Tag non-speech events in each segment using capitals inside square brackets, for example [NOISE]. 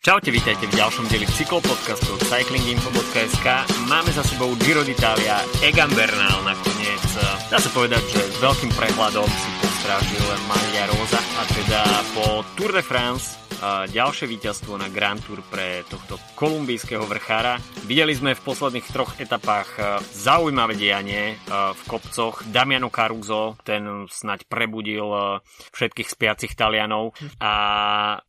Čaute, vítajte v ďalšom dieli cyklopodcastu cyclinginfo.sk. Máme za sebou Giro d'Italia, Egan Bernal nakoniec. Dá sa povedať, že s veľkým prehľadom si postrážil Maria Rosa a teda po Tour de France ďalšie víťazstvo na Grand Tour pre tohto kolumbijského vrchára. Videli sme v posledných troch etapách e, zaujímavé dianie e, v kopcoch. Damiano Caruso, ten snaď prebudil e, všetkých spiacich Talianov a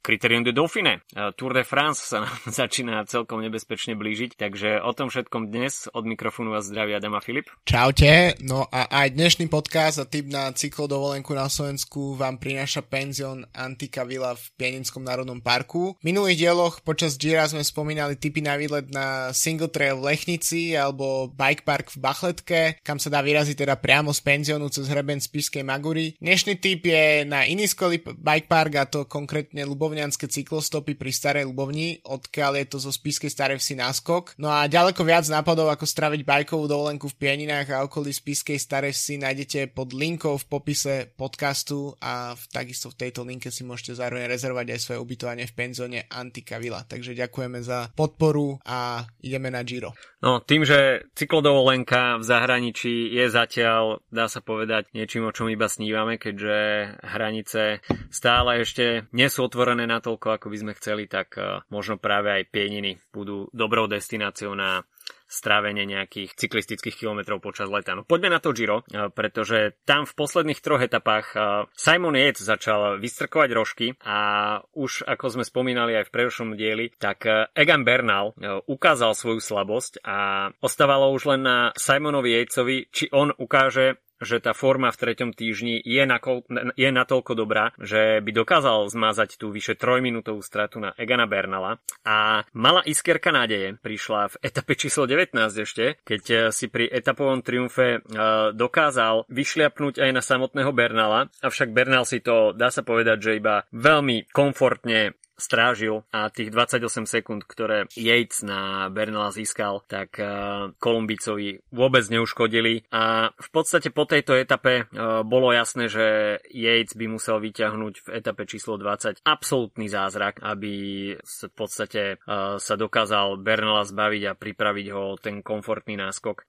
Criterium de Dauphine. Tour de France sa nám [LAUGHS] začína celkom nebezpečne blížiť, takže o tom všetkom dnes od mikrofónu vás zdraví Adam a Filip. Čaute, no a aj dnešný podcast a tip na cyklodovolenku na Slovensku vám prináša penzion Antika Villa v Pieninskom národnom národnom parku. V minulých dieloch počas Gira sme spomínali typy na výlet na single trail v Lechnici alebo bike park v Bachletke, kam sa dá vyraziť teda priamo z penziónu cez hreben Spiskej Magury. Dnešný typ je na iný skvelý bike park a to konkrétne Lubovňanské cyklostopy pri Starej Lubovni, odkiaľ je to zo Spiskej Starej Vsi náskok. No a ďaleko viac nápadov, ako straviť bajkovú dovolenku v Pieninách a okolí Spiskej Starej Vsi nájdete pod linkou v popise podcastu a v, takisto v tejto linke si môžete zároveň rezervovať aj svoje ubytovanie v penzóne Antika Villa. Takže ďakujeme za podporu a ideme na Giro. No, tým, že cyklodovolenka v zahraničí je zatiaľ, dá sa povedať, niečím, o čom iba snívame, keďže hranice stále ešte nie sú otvorené natoľko, ako by sme chceli, tak eh, možno práve aj pieniny budú dobrou destináciou na strávenie nejakých cyklistických kilometrov počas leta. No poďme na to Giro, eh, pretože tam v posledných troch etapách eh, Simon Yates začal vystrkovať rožky a už ako sme spomínali aj v predošlom dieli, tak eh, Egan Bernal ukázal svoju slabosť a ostávalo už len na Simonovi Yatesovi, či on ukáže že tá forma v treťom týždni je, nakol, je natoľko dobrá, že by dokázal zmazať tú vyše trojminútovú stratu na Egana Bernala. A malá iskerka nádeje prišla v etape číslo 19 ešte, keď eh, si pri etapovom triumfe uh, dokázal vyšliapnúť aj na samotného Bernala, avšak Bernal si to, dá sa povedať, že iba veľmi komfortne strážil a tých 28 sekúnd, ktoré Yates na Bernala získal, tak uh, Kolumbicovi vôbec neuškodili a v podstate po tejto etape uh, bolo jasné, že Yates by musel vyťahnuť v etape číslo 20 absolútny zázrak, aby v podstate uh, sa dokázal Bernala zbaviť a pripraviť ho ten komfortný náskok.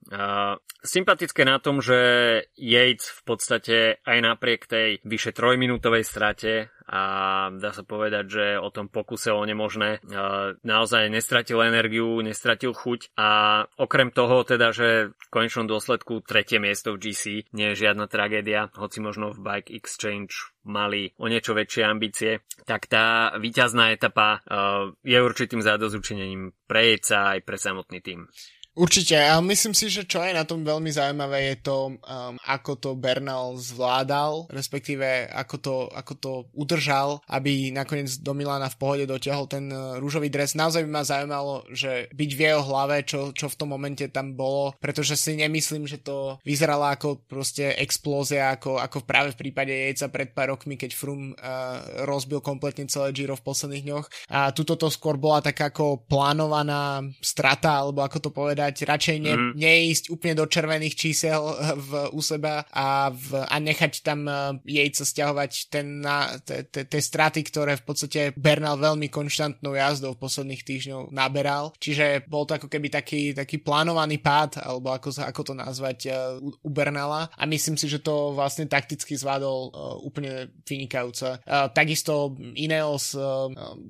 Sympatické na tom, že Yates v podstate aj napriek tej vyše trojminútovej strate a dá sa povedať, že o tom pokuse o nemožné naozaj nestratil energiu, nestratil chuť a okrem toho teda, že v konečnom dôsledku tretie miesto v GC nie je žiadna tragédia, hoci možno v Bike Exchange mali o niečo väčšie ambície, tak tá víťazná etapa je určitým zádozučinením pre jejca aj pre samotný tým. Určite, a myslím si, že čo je na tom veľmi zaujímavé je to, um, ako to Bernal zvládal, respektíve ako to, ako to udržal, aby nakoniec do Milana v pohode dotiahol ten uh, rúžový dres. Naozaj by ma zaujímalo, že byť v jeho hlave, čo, čo v tom momente tam bolo, pretože si nemyslím, že to vyzerala ako proste explózia, ako, ako práve v prípade Jejca pred pár rokmi, keď Frum uh, rozbil kompletne celé Giro v posledných dňoch. A tuto to skôr bola taká ako plánovaná strata, alebo ako to povedať, povedať, radšej ne, mm. neísť úplne do červených čísel v, u seba a, v, a nechať tam uh, jejca stiahovať ten na, straty, ktoré v podstate Bernal veľmi konštantnou jazdou v posledných týždňoch naberal. Čiže bol to ako keby taký, taký plánovaný pád, alebo ako, ako to nazvať uh, u Bernala a myslím si, že to vlastne takticky zvládol úplne vynikajúce. Takisto Ineos,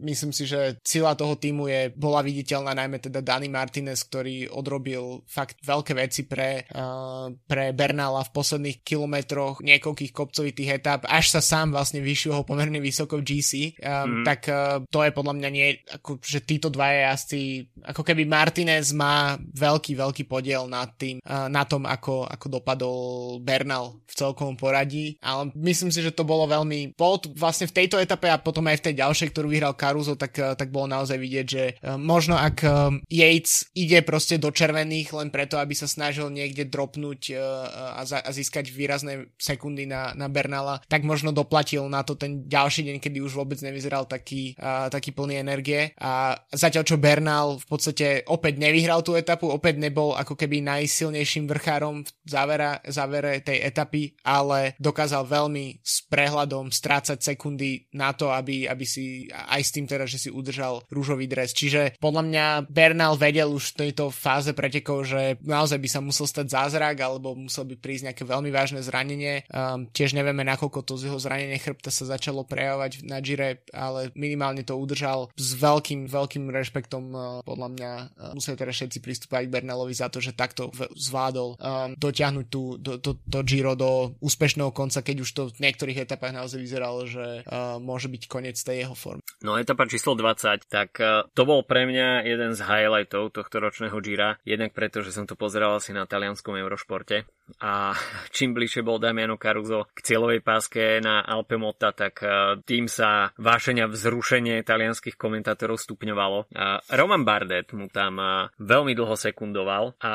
myslím si, že sila toho týmu je, bola viditeľná najmä teda Dani Martinez, ktorý odrobil fakt veľké veci pre, uh, pre Bernala v posledných kilometroch niekoľkých kopcovitých etap, až sa sám vlastne vyšiel ho pomerne vysoko v GC, um, mm. tak uh, to je podľa mňa nie, ako, že títo dvaja jazdci, ako keby Martinez má veľký, veľký podiel na tým, uh, na tom, ako, ako dopadol Bernal v celkovom poradí, ale myslím si, že to bolo veľmi, bolo to vlastne v tejto etape a potom aj v tej ďalšej, ktorú vyhral Caruso, tak, tak bolo naozaj vidieť, že uh, možno ak um, Yates ide proste do červených len preto, aby sa snažil niekde dropnúť a, a získať výrazné sekundy na, na Bernala, tak možno doplatil na to ten ďalší deň, kedy už vôbec nevyzeral taký, taký plný energie a zatiaľ čo Bernal v podstate opäť nevyhral tú etapu, opäť nebol ako keby najsilnejším vrchárom v závere, závere tej etapy, ale dokázal veľmi s prehľadom strácať sekundy na to, aby, aby si aj s tým teda, že si udržal rúžový dres. Čiže podľa mňa Bernal vedel už v tejto fáze pretekov, že naozaj by sa musel stať zázrak alebo musel by prísť nejaké veľmi vážne zranenie. Um, tiež nevieme, nakoľko to z jeho zranenie chrbta sa začalo prejavovať na Gire, ale minimálne to udržal s veľkým, veľkým rešpektom uh, podľa mňa uh, museli teda všetci pristúpať k Bernalovi za to, že takto v- zvládol um, dotiahnuť tú, to, to Giro do úspešného konca, keď už to v niektorých etapách naozaj vyzeralo, že uh, môže byť koniec tej jeho formy. No etapa číslo 20, tak uh, to bol pre mňa jeden z highlightov tohto ročného Gira, jednak preto, že som to pozeral asi na talianskom Eurošporte a [LAUGHS] čím bližšie bol Damiano Caruso k cieľovej páske na Alpe Motta, tak uh, tým sa vášenia vzrušenie talianských komentátorov stupňovalo. Uh, Roman Bardet mu tam uh, veľmi dlho sekundoval a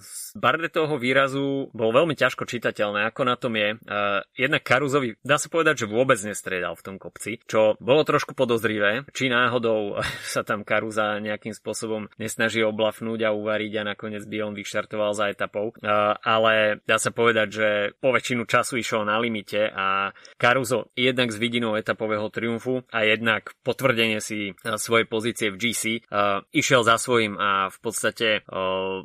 z Bardetovho výrazu bol veľmi ťažko čitateľné, ako na tom je. Jednak Carusovi, dá sa povedať, že vôbec nestriedal v tom kopci, čo bolo trošku podozrivé, či náhodou [LAUGHS] sa tam Karuza nejakým spôsobom nesnaží oblafnúť a uvariť a nakoniec by on vyštartoval za etapou. Ale dá sa povedať, že po väčšinu času išiel na limite a Caruso jednak s vidinou etapového triumfu a jednak potvrdenie si svojej pozície v GC išiel za svojím a v podstate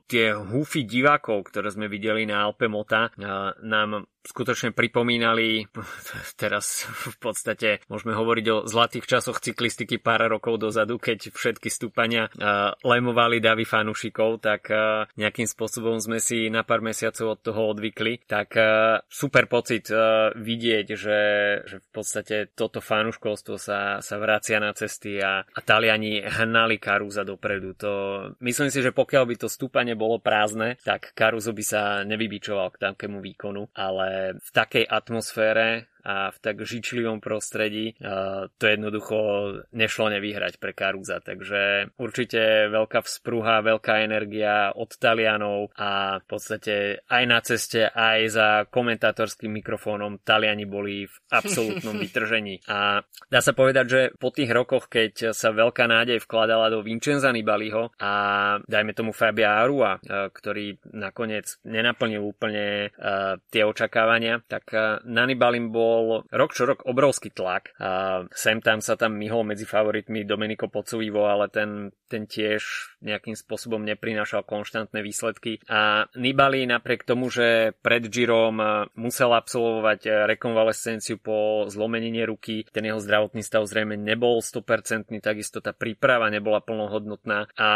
tie húfy divákov, ktoré sme videli na Alpe Mota, nám skutočne pripomínali, [LAUGHS] teraz v podstate môžeme hovoriť o zlatých časoch cyklistiky pár rokov dozadu, keď všetky stúpania uh, lemovali davy fanúšikov, tak uh, nejakým spôsobom sme si na pár mesiacov od toho odvykli. Tak uh, super pocit uh, vidieť, že, že v podstate toto fanúškovstvo sa, sa vracia na cesty a, a Taliani hnali Karuza dopredu. To, myslím si, že pokiaľ by to stúpanie bolo prázdne, tak Karuzo by sa nevybičoval k takému výkonu, ale v takej atmosfére a v tak žičlivom prostredí to jednoducho nešlo nevyhrať pre Karuza. Takže určite veľká vzpruha, veľká energia od Talianov a v podstate aj na ceste, aj za komentátorským mikrofónom Taliani boli v absolútnom [LAUGHS] vytržení. A dá sa povedať, že po tých rokoch, keď sa veľká nádej vkladala do Vincenza Nibaliho a dajme tomu Fabia Arua, ktorý nakoniec nenaplnil úplne tie očakávania, tak na Nibalim bol bol rok čo rok obrovský tlak. A sem tam sa tam myhol medzi favoritmi Domenico Pocovivo, ale ten, ten tiež nejakým spôsobom neprinášal konštantné výsledky. A Nibali napriek tomu, že pred Girom musel absolvovať rekonvalescenciu po zlomenine ruky, ten jeho zdravotný stav zrejme nebol 100%, takisto tá príprava nebola plnohodnotná. A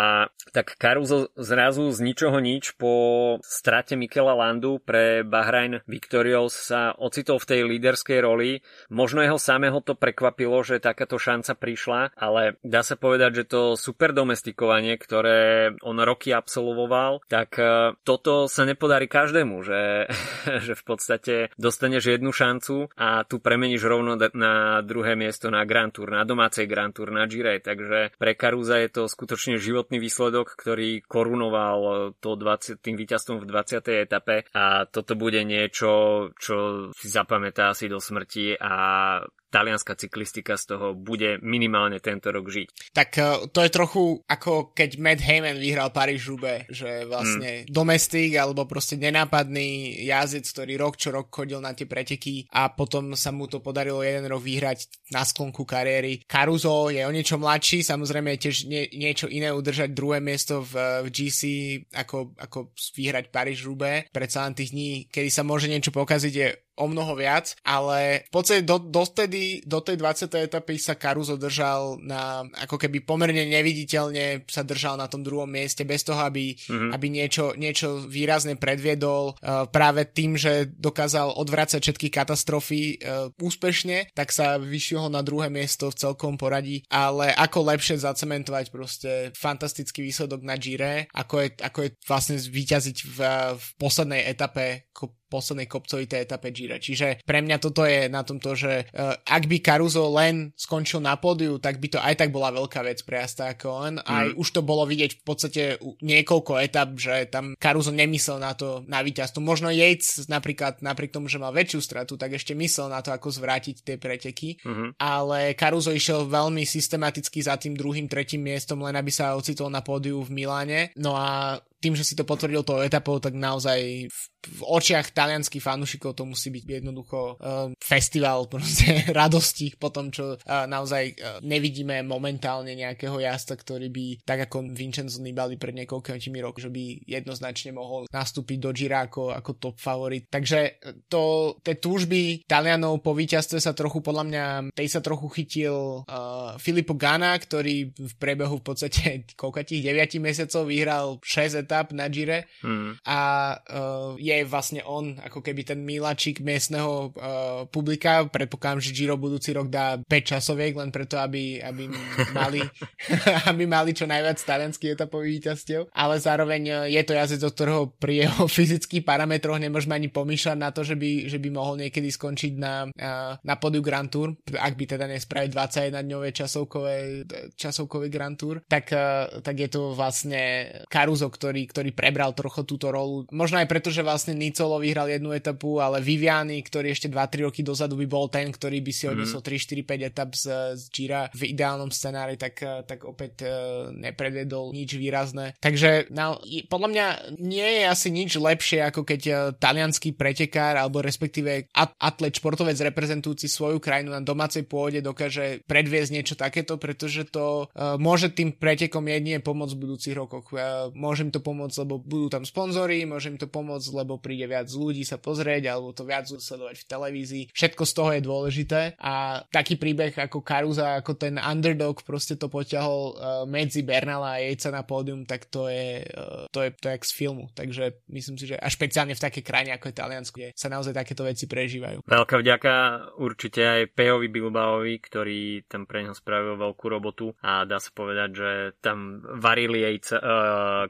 tak Caruso zrazu z ničoho nič po strate Mikela Landu pre Bahrain Victorious sa ocitol v tej líderskej líderskej roli. Možno jeho samého to prekvapilo, že takáto šanca prišla, ale dá sa povedať, že to super domestikovanie, ktoré on roky absolvoval, tak e, toto sa nepodarí každému, že, [LAUGHS] že v podstate dostaneš jednu šancu a tu premeníš rovno na druhé miesto na Grand Tour, na domácej Grand Tour, na Gire, takže pre Karuza je to skutočne životný výsledok, ktorý korunoval to 20, tým víťazstvom v 20. etape a toto bude niečo, čo si zapamätá asi do smrti a talianská cyklistika z toho bude minimálne tento rok žiť. Tak uh, to je trochu ako keď Matt Heyman vyhral paríž roubaix že vlastne mm. domestik alebo proste nenápadný jazdec, ktorý rok čo rok chodil na tie preteky a potom sa mu to podarilo jeden rok vyhrať na sklonku kariéry. Caruso je o niečo mladší, samozrejme je tiež nie, niečo iné udržať druhé miesto v, v GC ako, ako vyhrať paríž roubaix Predsa len tých dní, kedy sa môže niečo pokaziť je o mnoho viac, ale v podstate do, dotedy, do tej 20. etapy sa Caruso držal na, ako keby pomerne neviditeľne sa držal na tom druhom mieste bez toho, aby, mm-hmm. aby niečo, niečo výrazne predviedol uh, práve tým, že dokázal odvracať všetky katastrofy uh, úspešne, tak sa vyšiel ho na druhé miesto v celkom poradí, ale ako lepšie zacementovať proste fantastický výsledok na Gire, ako je, ako je vlastne zvíťaziť v, v poslednej etape ako poslednej kopcovitej etape Gira. Čiže pre mňa toto je na tom to, že uh, ak by Caruso len skončil na pódiu, tak by to aj tak bola veľká vec pre Asta ako on. Mm. Aj už to bolo vidieť v podstate niekoľko etap, že tam Caruso nemyslel na to na víťazstvo. Možno Yates napríklad napriek tomu, že mal väčšiu stratu, tak ešte myslel na to, ako zvrátiť tie preteky. Mm-hmm. Ale Caruso išiel veľmi systematicky za tým druhým, tretím miestom, len aby sa ocitol na pódiu v Miláne. No a tým, že si to potvrdil tou etapou, tak naozaj v, v očiach talianských fanúšikov to musí byť jednoducho uh, festival proste [LAUGHS] radosti po tom, čo uh, naozaj uh, nevidíme momentálne nejakého jazda, ktorý by, tak ako Vincenzo Nibali pred niekoľkými rokmi, že by jednoznačne mohol nastúpiť do Gira ako, ako top favorit. Takže to, tie túžby Talianov po víťazstve sa trochu, podľa mňa, tej sa trochu chytil uh, Filippo Gana, ktorý v priebehu v podstate koľko tých 9 mesiacov vyhral 6 etap etap na Gire hmm. a uh, je vlastne on ako keby ten miláčik miestneho uh, publika. Predpokladám, že Giro budúci rok dá 5 časoviek len preto, aby, aby, mali, [LAUGHS] [LAUGHS] aby mali čo najviac talianských etapových víťazstiev, ale zároveň uh, je to jazdec, od ktorého pri jeho [LAUGHS] fyzických parametroch nemôžeme ani pomýšľať na to, že by, že by mohol niekedy skončiť na, na podiu Grand Tour, ak by teda nespravil 21 dňové časovkové, časovkový Grand Tour, tak, tak je to vlastne Caruso, ktorý, ktorý prebral trochu túto rolu. Možno aj preto, že vlastne Nicolo vyhral jednu etapu, ale Viviani, ktorý ešte 2-3 roky dozadu by bol ten, ktorý by si odnesol mm. 3, 4, 5 etap z, z Gira v ideálnom scenári, tak, tak opäť uh, nepredvedol nič výrazné. Takže na, podľa mňa nie je asi nič lepšie, ako keď uh, talianský pretekár alebo respektíve at- atlet, športovec reprezentujúci svoju krajinu na domácej pôde dokáže predviesť niečo takéto, pretože to uh, môže tým pretekom jedine pomôcť v budúcich rokoch. Uh, môže im to pomôcť lebo budú tam sponzory, môže im to pomôcť, lebo príde viac ľudí sa pozrieť alebo to viac sledovať v televízii. Všetko z toho je dôležité a taký príbeh ako Karuza, ako ten underdog proste to poťahol uh, medzi Bernala a Jejca na pódium, tak to je, uh, to je to je z filmu. Takže myslím si, že a špeciálne v takej krajine ako je Taliansko, kde sa naozaj takéto veci prežívajú. Veľká vďaka určite aj Pejovi Bilbaovi, ktorý tam pre neho spravil veľkú robotu a dá sa povedať, že tam varili Jejca, uh,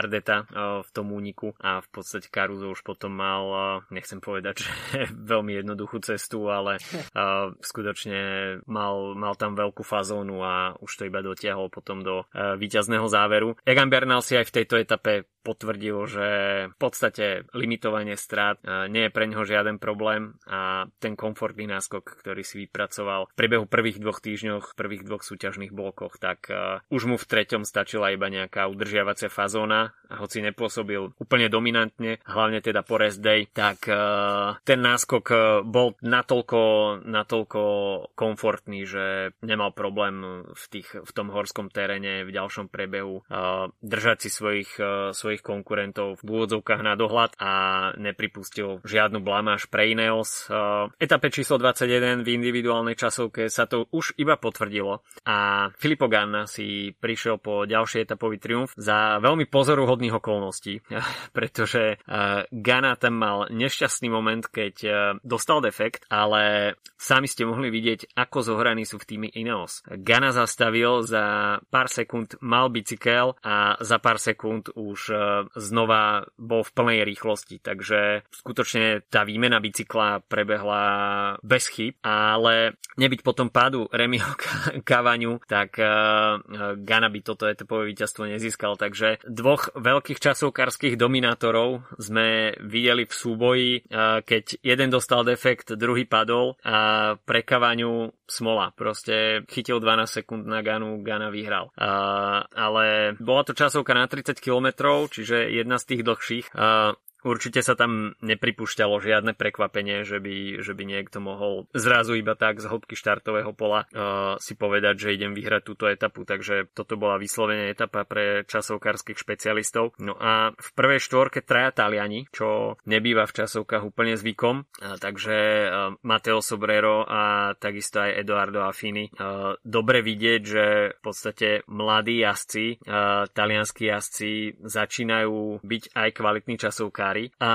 Bardeta v tom úniku a v podstate Caruso už potom mal, nechcem povedať, [LAUGHS] že veľmi jednoduchú cestu, ale skutočne mal, mal tam veľkú fazónu a už to iba dotiahol potom do víťazného záveru. Egan Bernal si aj v tejto etape potvrdil, že v podstate limitovanie strát nie je pre neho žiaden problém a ten komfortný náskok, ktorý si vypracoval v priebehu prvých dvoch týždňoch, prvých dvoch súťažných blokoch, tak už mu v treťom stačila iba nejaká udržiavacia fazóna a hoci nepôsobil úplne dominantne, hlavne teda po rest day, tak ten náskok bol natoľko, natoľko komfortný, že nemal problém v, tých, v tom horskom teréne v ďalšom priebehu držať si svojich, svojich svojich konkurentov v úvodzovkách na dohľad a nepripustil žiadnu blamáž pre Ineos. V etape číslo 21 v individuálnej časovke sa to už iba potvrdilo a Filippo Ganna si prišiel po ďalší etapový triumf za veľmi pozoruhodných okolností, [LAUGHS] pretože Ganna tam mal nešťastný moment, keď dostal defekt, ale sami ste mohli vidieť, ako zohraní sú v týme Ineos. Ganna zastavil, za pár sekúnd mal bicykel a za pár sekúnd už znova bol v plnej rýchlosti, takže skutočne tá výmena bicykla prebehla bez chyb, ale nebyť potom pádu Remio [LAUGHS] Kavaňu, tak Gana by toto etapové víťazstvo nezískal, takže dvoch veľkých časovkárskych dominátorov sme videli v súboji, keď jeden dostal defekt, druhý padol a pre Kavaňu smola. Proste chytil 12 sekúnd na Ganu, Gana vyhral. ale bola to časovka na 30 km, čiže jedna z tých dlhších. Určite sa tam nepripúšťalo žiadne prekvapenie, že by, že by niekto mohol zrazu iba tak z hĺbky štartového pola uh, si povedať, že idem vyhrať túto etapu, takže toto bola vyslovene etapa pre časovkárskych špecialistov. No a v prvej štvorke traja Taliani, čo nebýva v časovkách úplne zvykom, uh, takže uh, Matteo Sobrero a takisto aj Edoardo Affini. Uh, dobre vidieť, že v podstate mladí jazdci, uh, talianskí jazdci začínajú byť aj kvalitní časovkári Ferrari. A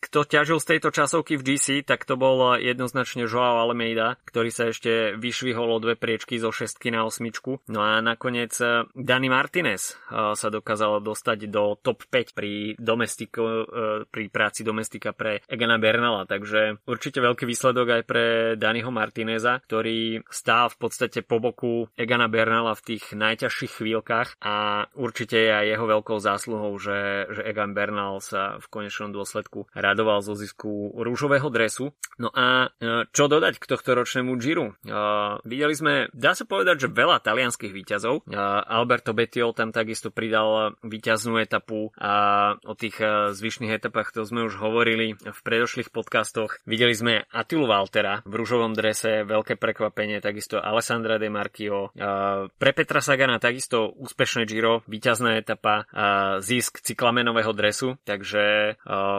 kto ťažil z tejto časovky v GC, tak to bol jednoznačne Joao Almeida, ktorý sa ešte vyšvihol o dve priečky zo šestky na osmičku. No a nakoniec e, Dani Martinez e, sa dokázal dostať do top 5 pri, domestiko, e, pri práci domestika pre Egana Bernala, takže určite veľký výsledok aj pre Daniho Martineza, ktorý stál v podstate po boku Egana Bernala v tých najťažších chvíľkach a určite je aj jeho veľkou zásluhou, že, že Egan Bernal sa v konečnom dôsledku radoval zo zisku rúžového dresu. No a čo dodať k tohto ročnému Giro? Uh, videli sme, dá sa povedať, že veľa talianských výťazov. Uh, Alberto Bettiol tam takisto pridal výťaznú etapu a o tých zvyšných etapách to sme už hovorili v predošlých podcastoch. Videli sme Atilu Valtera v rúžovom drese, veľké prekvapenie, takisto Alessandra De Marchio. Pre Petra Sagana takisto úspešné Giro, výťazná etapa, zisk cyklamenového dresu, takže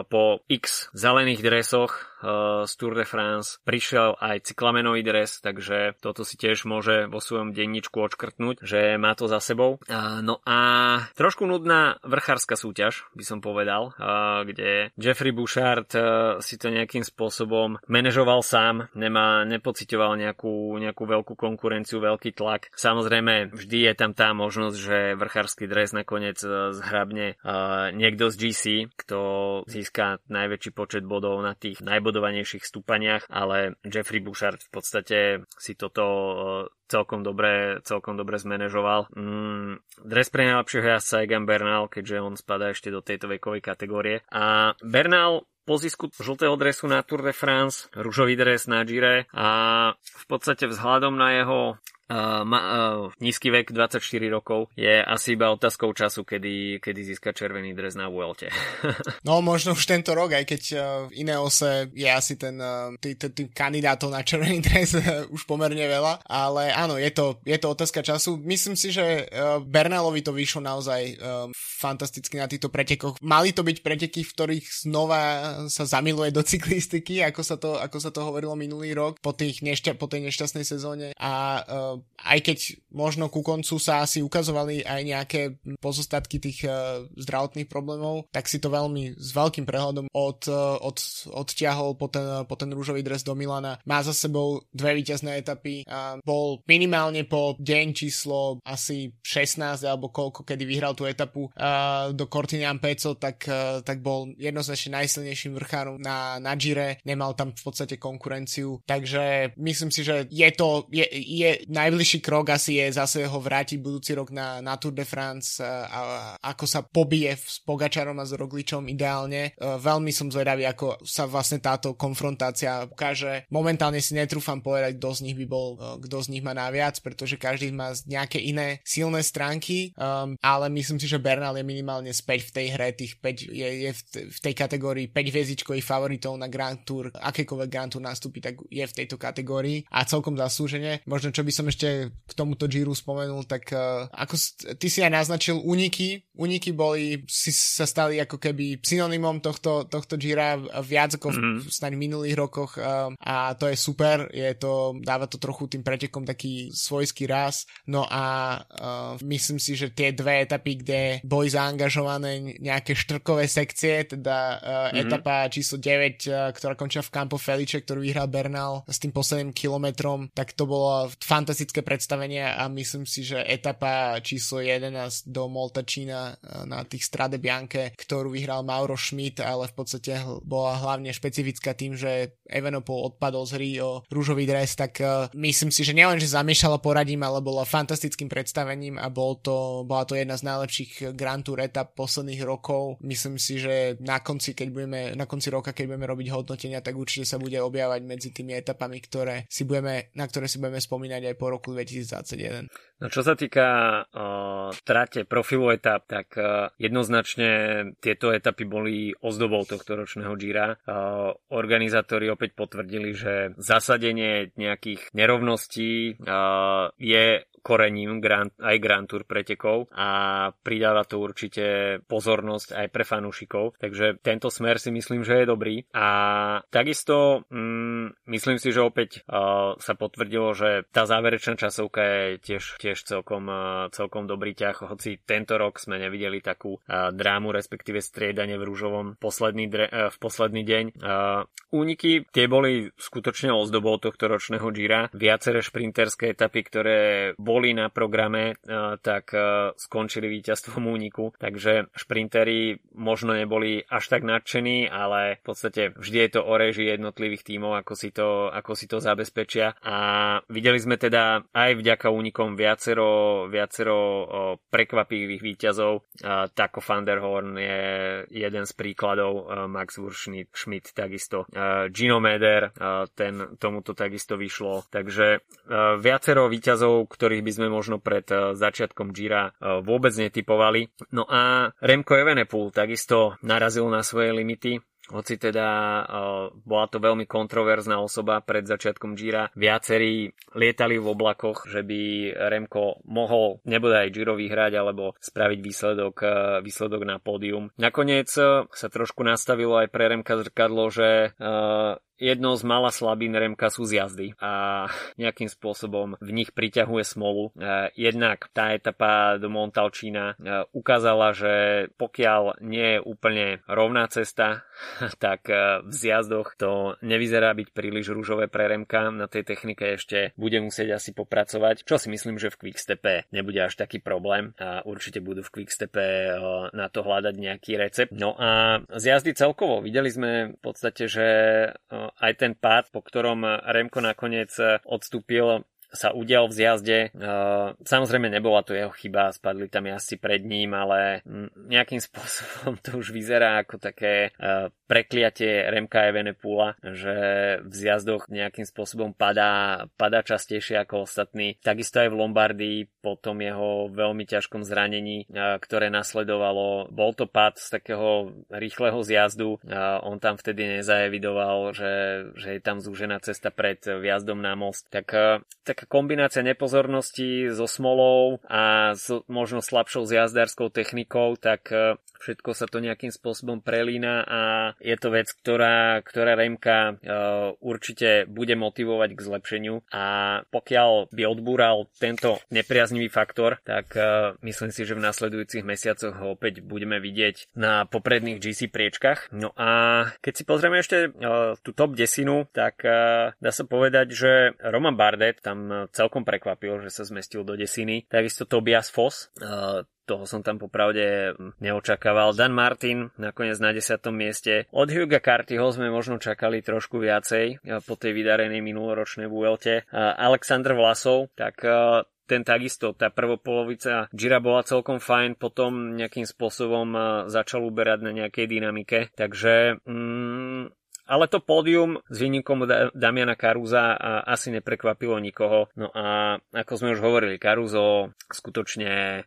po x zelených dresoch z Tour de France prišiel aj cyklamenový dres, takže toto si tiež môže vo svojom denničku odškrtnúť, že má to za sebou. Uh, no a trošku nudná vrchárska súťaž, by som povedal, uh, kde Jeffrey Bouchard si to nejakým spôsobom manažoval sám, nemá, nepocitoval nejakú, nejakú veľkú konkurenciu, veľký tlak. Samozrejme, vždy je tam tá možnosť, že vrchársky dres nakoniec zhrabne niekto z GC, kto získa najväčší počet bodov na tých najbo najbodovanejších stúpaniach, ale Jeffrey Bouchard v podstate si toto e, celkom dobre, celkom dobre zmanéžoval. Mm, dres pre najlepšieho jazdca Egan Bernal, keďže on spadá ešte do tejto vekovej kategórie. A Bernal po zisku žltého dresu na Tour de France, rúžový dres na Gire a v podstate vzhľadom na jeho uh, ma, uh, nízky vek 24 rokov je asi iba otázkou času, kedy, kedy získa červený dres na Vuelte. [LAUGHS] no možno už tento rok, aj keď uh, v Ineose je asi ten uh, tý, tý, tý kandidátov na červený dres už pomerne veľa, ale áno, je to, je to otázka času. Myslím si, že uh, Bernalovi to vyšlo naozaj uh, fantasticky na týchto pretekoch. Mali to byť preteky, v ktorých znova sa zamiluje do cyklistiky, ako sa to, ako sa to hovorilo minulý rok po, tých nešťa, po tej nešťastnej sezóne a uh, aj keď možno ku koncu sa asi ukazovali aj nejaké pozostatky tých uh, zdravotných problémov, tak si to veľmi s veľkým prehľadom od, uh, od, odtiahol po ten, po ten rúžový dres do Milana. Má za sebou dve víťazné etapy a bol minimálne po deň číslo asi 16 alebo koľko, kedy vyhral tú etapu uh, do Cortina Ampeco, tak, tak bol jednoznačne najsilnejším vrchárom na, na Gire, nemal tam v podstate konkurenciu, takže myslím si, že je to, je, je najbližší krok asi je zase ho vrátiť budúci rok na, na Tour de France a, a ako sa pobije s Pogačarom a s Rogličom ideálne. E, veľmi som zvedavý, ako sa vlastne táto konfrontácia ukáže. Momentálne si netrúfam povedať, kto z nich by bol, e, kto z nich má najviac, pretože každý má nejaké iné silné stránky, um, ale myslím si, že Bernal je minimálne späť v tej hre, tých 5, je, je v, v tej kategórii 5 hviezdičkových favoritov na Grand Tour, akékoľvek Grand Tour nastúpi, tak je v tejto kategórii a celkom zaslúžene. Možno čo by som ešte k tomuto Giro spomenul, tak uh, ako ty si aj naznačil, uniky, uniky boli, si sa stali ako keby synonymom tohto, tohto Gira viac ako mm-hmm. v, minulých rokoch uh, a to je super, je to, dáva to trochu tým pretekom taký svojský raz, no a uh, myslím si, že tie dve etapy, kde boli zaangažované nejaké štrkové sekcie, teda uh, mm-hmm. etapa číslo 9, uh, ktorá končila v Campo Felice, ktorú vyhral Bernal s tým posledným kilometrom, tak to bolo fantastické predstavenie a myslím si, že etapa číslo 11 do Moltačína eh, na tých Strade Bianche, ktorú vyhral Mauro Schmidt, ale v podstate bola hlavne špecifická tým, že Evenepoel odpadol z hry o rúžový dres, tak uh, myslím si, že nielen, že zamiešala poradím, ale bola fantastickým predstavením a bol to, bola to jedna z najlepších Grand Tour etap posledných rokov. Myslím si, že na konci, keď budeme, na konci roka, keď budeme robiť hodnotenia, tak určite sa bude objavať medzi tými etapami, ktoré si budeme, na ktoré si budeme spomínať aj po roku 2000 2021. No čo sa týka uh, trate profilu etap, tak uh, jednoznačne tieto etapy boli ozdobou tohto ročného Gira. Uh, organizátori opäť potvrdili, že zasadenie nejakých nerovností uh, je korením Grand, aj Grand Tour pretekov a pridáva to určite pozornosť aj pre fanúšikov, takže tento smer si myslím, že je dobrý a takisto mm, myslím si, že opäť uh, sa potvrdilo, že tá záverečná časovka je tiež, tiež celkom, uh, celkom dobrý ťah, hoci tento rok sme nevideli takú uh, drámu, respektíve striedanie v rúžovom posledný dre, uh, v posledný deň. Uh, tie boli skutočne ozdobou tohto ročného Gira. Viaceré šprinterské etapy, ktoré boli na programe, uh, tak uh, skončili víťazstvom úniku, takže šprinteri možno neboli až tak nadšení, ale v podstate vždy je to o režii jednotlivých tímov, ako si to, ako si to zabezpečia. A videli sme teda aj vďaka únikom viacero, viacero prekvapivých výťazov. Tako van der Horn je jeden z príkladov, Max Schmidt takisto, Gino Meder, ten, tomuto takisto vyšlo, takže viacero výťazov, ktorých by sme možno pred začiatkom Gira vôbec netypovali. No a Remco Evenepoel takisto narazil na svoje limity hoci teda uh, bola to veľmi kontroverzná osoba pred začiatkom Gira. Viacerí lietali v oblakoch, že by Remko mohol nebude aj Giro vyhrať alebo spraviť výsledok, výsledok na pódium. Nakoniec sa trošku nastavilo aj pre Remka zrkadlo, že Jednou z mala slabín Remka sú zjazdy a [LAUGHS] nejakým spôsobom v nich priťahuje smolu. E, jednak tá etapa do Montalčína e, ukázala, že pokiaľ nie je úplne rovná cesta, [LAUGHS] tak e, v zjazdoch to nevyzerá byť príliš rúžové pre Remka. Na tej technike ešte bude musieť asi popracovať, čo si myslím, že v Quickstepe nebude až taký problém a určite budú v Quickstepe na to hľadať nejaký recept. No a zjazdy celkovo videli sme v podstate, že aj ten pád, po ktorom Remko nakoniec odstúpil sa udial v zjazde. Samozrejme nebola to jeho chyba, spadli tam jazdci pred ním, ale nejakým [LAUGHS] spôsobom to už vyzerá ako také prekliatie Remka Evenepula, že v zjazdoch nejakým spôsobom padá, padá častejšie ako ostatní. Takisto aj v Lombardii po tom jeho veľmi ťažkom zranení, ktoré nasledovalo. Bol to pad z takého rýchleho zjazdu. On tam vtedy nezaevidoval, že, že je tam zúžená cesta pred vjazdom na most. Tak, taká kombinácia nepozornosti so smolou a s možno slabšou zjazdárskou technikou, tak všetko sa to nejakým spôsobom prelína a je to vec, ktorá, ktorá Remka uh, určite bude motivovať k zlepšeniu a pokiaľ by odbúral tento nepriaznivý faktor, tak uh, myslím si, že v nasledujúcich mesiacoch ho opäť budeme vidieť na popredných GC priečkach. No a keď si pozrieme ešte uh, tú top desinu, tak dá sa povedať, že Roman Bardet tam celkom prekvapil, že sa zmestil do desiny. Takisto Tobias Foss, uh, toho som tam popravde neočakával. Dan Martin nakoniec na 10. mieste. Od Huga Cartyho sme možno čakali trošku viacej po tej vydarenej minuloročnej Vuelte. Aleksandr Vlasov, tak ten takisto, tá prvopolovica Gira bola celkom fajn, potom nejakým spôsobom začal uberať na nejakej dynamike, takže mm, ale to pódium s výnikom Damiana Karuza asi neprekvapilo nikoho. No a ako sme už hovorili, Karuzo skutočne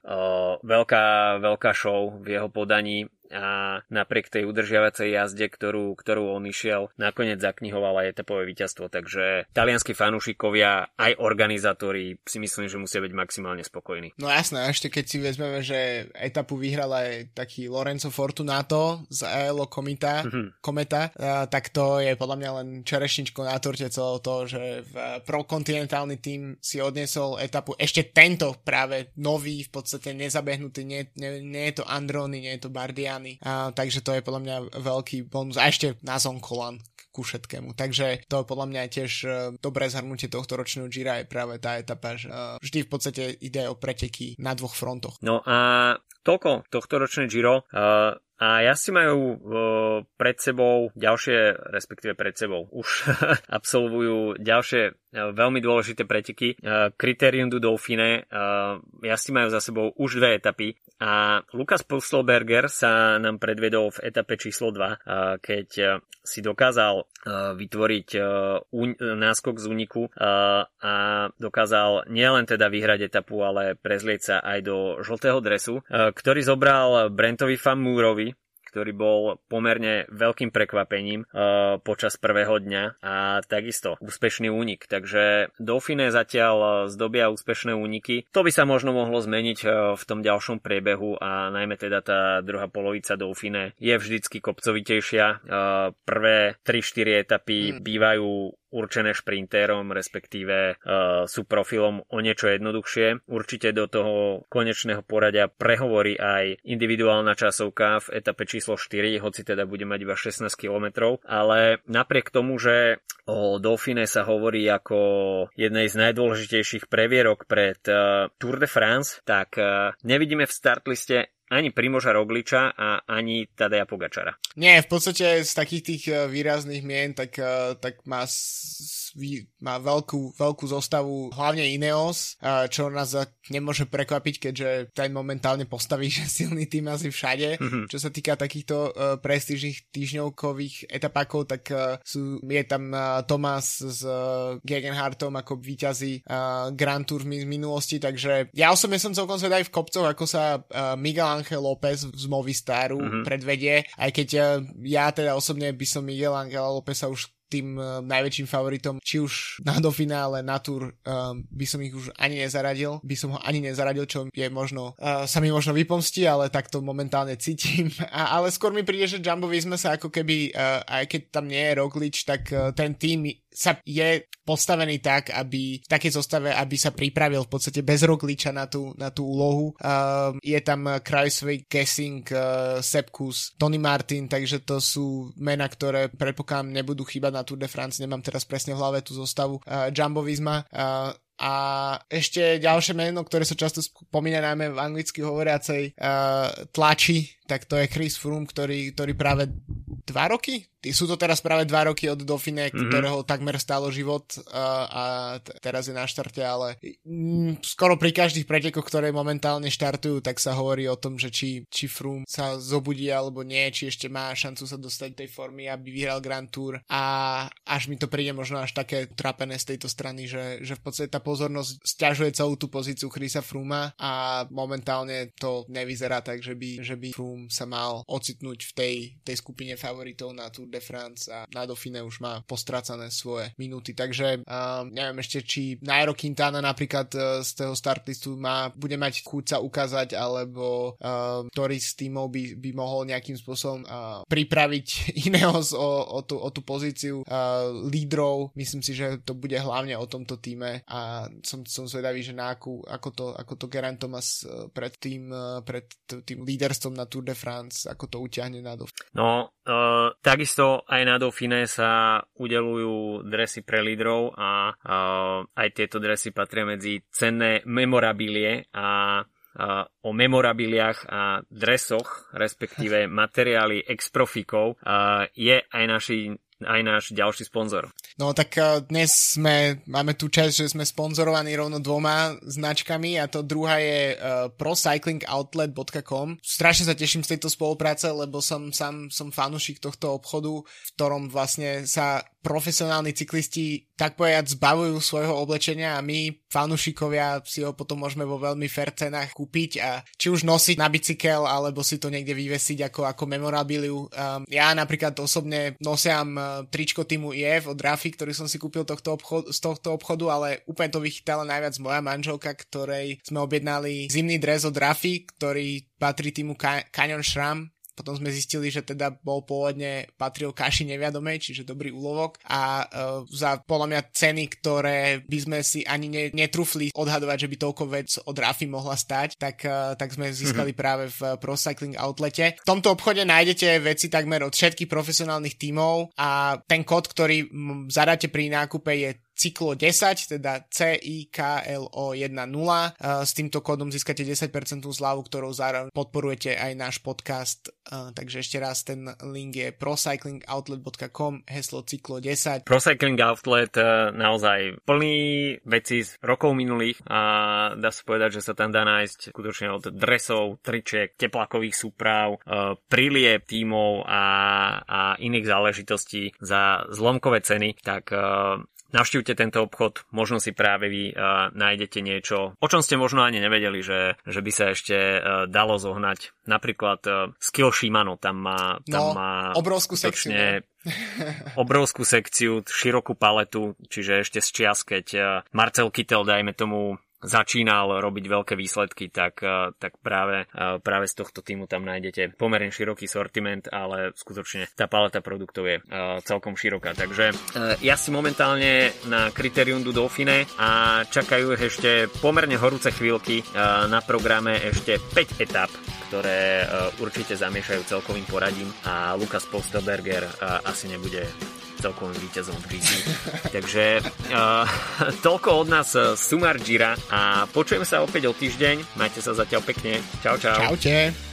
veľká, veľká show v jeho podaní a napriek tej udržiavacej jazde, ktorú, ktorú on išiel, nakoniec zaknihoval aj etapové víťazstvo, takže talianskí fanúšikovia aj organizátori si myslím, že musia byť maximálne spokojní. No jasné, ešte keď si vezmeme, že etapu vyhral aj taký Lorenzo Fortunato z Aelo Komita, mm-hmm. Kometa, tak to je podľa mňa len čerešničko na torte celého toho, že v prokontinentálny tým si odniesol etapu ešte tento práve nový, v podstate nezabehnutý, nie, nie, nie je to Androny, nie je to Bardian, strany. A, takže to je podľa mňa veľký bonus. A ešte na Zonkolan ku všetkému. Takže to podľa mňa je tiež uh, dobré zhrnutie tohto ročného Gira je práve tá etapa, že uh, vždy v podstate ide o preteky na dvoch frontoch. No a toľko tohto ročné Giro. Uh, a ja si majú pred sebou ďalšie, respektíve pred sebou, už [LAUGHS] absolvujú ďalšie uh, veľmi dôležité preteky. Uh, Criterium du Dauphine, ja si majú za sebou už dve etapy a Lukas Pustelberger sa nám predvedol v etape číslo 2, uh, keď si dokázal vytvoriť náskok z úniku a dokázal nielen teda vyhrať etapu, ale prezlieť sa aj do žltého dresu, ktorý zobral Brentovi Fan Mooreovi, ktorý bol pomerne veľkým prekvapením uh, počas prvého dňa a takisto úspešný únik. Takže Dauphine zatiaľ zdobia úspešné úniky. To by sa možno mohlo zmeniť uh, v tom ďalšom priebehu a najmä teda tá druhá polovica Dauphine je vždycky kopcovitejšia. Prvé 3-4 etapy mm. bývajú určené šprintérom, respektíve uh, sú profilom o niečo jednoduchšie. Určite do toho konečného poradia prehovorí aj individuálna časovka v etape číslo 4, hoci teda bude mať iba 16 km, ale napriek tomu, že o Dauphine sa hovorí ako jednej z najdôležitejších previerok pred uh, Tour de France, tak uh, nevidíme v startliste ani Primoža Rogliča a ani Tadeja Pogačara. Nie, v podstate z takých tých eh, výrazných mien, tak, eh, tak má, má veľkú, veľkú zostavu hlavne Ineos, čo nás nemôže prekvapiť, keďže ten momentálne postaví, [LAUGHS] že silný tým asi všade. Mm-hmm. Čo sa týka takýchto prestížnych týždňovkových etapákov, tak sú, je tam Thomas s Gegenhartom ako víťazí Grand Tour z minulosti, takže ja osobne som celkom zvedavý v kopcoch, ako sa Miguel Angel López z Movistaru mm-hmm. predvedie, aj keď ja, teda osobne by som Miguel Angela Lópeza už tým uh, najväčším favoritom, či už na do finále, na tur, uh, by som ich už ani nezaradil, by som ho ani nezaradil, čo je možno, uh, sa mi možno vypomstí, ale tak to momentálne cítim. [LAUGHS] A, ale skôr mi príde, že Jumbo sme sa ako keby, uh, aj keď tam nie je Roglič, tak uh, ten tým sa je postavený tak, aby v takej zostave, aby sa pripravil v podstate bez Rogliča na tú, na tú úlohu. Uh, je tam Kreisweg, Gessing, uh, Sepkus, Tony Martin, takže to sú mena, ktoré predpokladám nebudú chýbať na Tour de France, nemám teraz presne v hlave tú zostavu. Uh, Jumbo Visma, uh, a ešte ďalšie meno, ktoré sa často spomína najmä v anglicky hovoriacej uh, tlači, tak to je Chris Froome, ktorý, ktorý práve dva roky sú to teraz práve dva roky od Dauphine, mm-hmm. ktorého takmer stalo život a teraz je na štarte, ale mm, skoro pri každých pretekoch, ktoré momentálne štartujú, tak sa hovorí o tom, že či, či Froome sa zobudí alebo nie, či ešte má šancu sa dostať tej formy, aby vyhral Grand Tour a až mi to príde možno až také trapené z tejto strany, že, že v podstate tá pozornosť stiažuje celú tú pozíciu Chrisa Frooma a momentálne to nevyzerá tak, že by, že by Froome sa mal ocitnúť v tej, tej skupine favoritov na Tour de France a na Dauphine už má postrácané svoje minúty. Takže uh, neviem ešte, či Nairo Quintana napríklad uh, z toho startlistu má, bude mať chuť sa ukázať, alebo uh, ktorý z tímov by, by mohol nejakým spôsobom uh, pripraviť [LAUGHS] iného o, o, tú, o tú pozíciu uh, lídrov. Myslím si, že to bude hlavne o tomto týme a som, som zvedavý, že na akú, ako to, ako to Geraint Thomas pred tým, pred tým líderstvom na Tour de France, ako to utiahne na do. No, uh, takisto Takisto aj na Dauphine sa udelujú dresy pre lídrov a aj tieto dresy patria medzi cenné memorabilie a o memorabiliách a dresoch, respektíve materiály ex-profikov, je aj naši aj náš ďalší sponzor. No tak uh, dnes sme, máme tu čas, že sme sponzorovaní rovno dvoma značkami a to druhá je uh, procyclingoutlet.com. Strašne sa teším z tejto spolupráce, lebo som sám som fanušik tohto obchodu, v ktorom vlastne sa profesionálni cyklisti tak povedať zbavujú svojho oblečenia a my, fanúšikovia, si ho potom môžeme vo veľmi fair cenách kúpiť a či už nosiť na bicykel, alebo si to niekde vyvesiť ako, ako memorabiliu. Um, ja napríklad osobne nosiam uh, tričko týmu IF od Rafi, ktorý som si kúpil tohto obchod, z tohto obchodu, ale úplne to vychytala najviac moja manželka, ktorej sme objednali zimný dres od Rafi, ktorý patrí týmu Canyon Shram, potom sme zistili, že teda bol pôvodne patril kaši neviadomej, čiže dobrý úlovok a uh, za podľa mňa ceny, ktoré by sme si ani ne, netrufli odhadovať, že by toľko vec od Rafi mohla stať, tak, uh, tak sme získali mm-hmm. práve v Pro Cycling outlete. V tomto obchode nájdete veci takmer od všetkých profesionálnych tímov a ten kód, ktorý zadáte pri nákupe je cyklo 10, teda CIKLO 10. S týmto kódom získate 10% zľavu, ktorou zároveň podporujete aj náš podcast. Takže ešte raz ten link je procyclingoutlet.com, heslo cyklo 10. Procycling Outlet e, naozaj plný veci z rokov minulých a dá sa povedať, že sa tam dá nájsť skutočne od dresov, tričiek, teplakových súprav, e, prílieb tímov a, a iných záležitostí za zlomkové ceny, tak e, navštívte tento obchod, možno si práve vy nájdete niečo, o čom ste možno ani nevedeli, že, že by sa ešte uh, dalo zohnať. Napríklad uh, skill Shimano, tam má, tam no, má obrovskú sekciu. [LAUGHS] obrovskú sekciu, širokú paletu, čiže ešte z čias, keď Marcel Kittel, dajme tomu, začínal robiť veľké výsledky, tak, eh, tak práve, eh, práve z tohto týmu tam nájdete pomerne široký sortiment, ale skutočne tá paleta produktov je eh, celkom široká. Takže ja si momentálne na kritérium do Dauphine a čakajú ešte pomerne horúce chvíľky na programe ešte 5 etap, ktoré určite zamiešajú celkovým poradím a Lukas Postelberger asi nebude celkovým víťazom v GC. [LAUGHS] Takže uh, [LAUGHS] toľko od nás uh, Sumar Gira a počujeme sa opäť o týždeň. Majte sa zatiaľ pekne. Čau, čau. Čaute.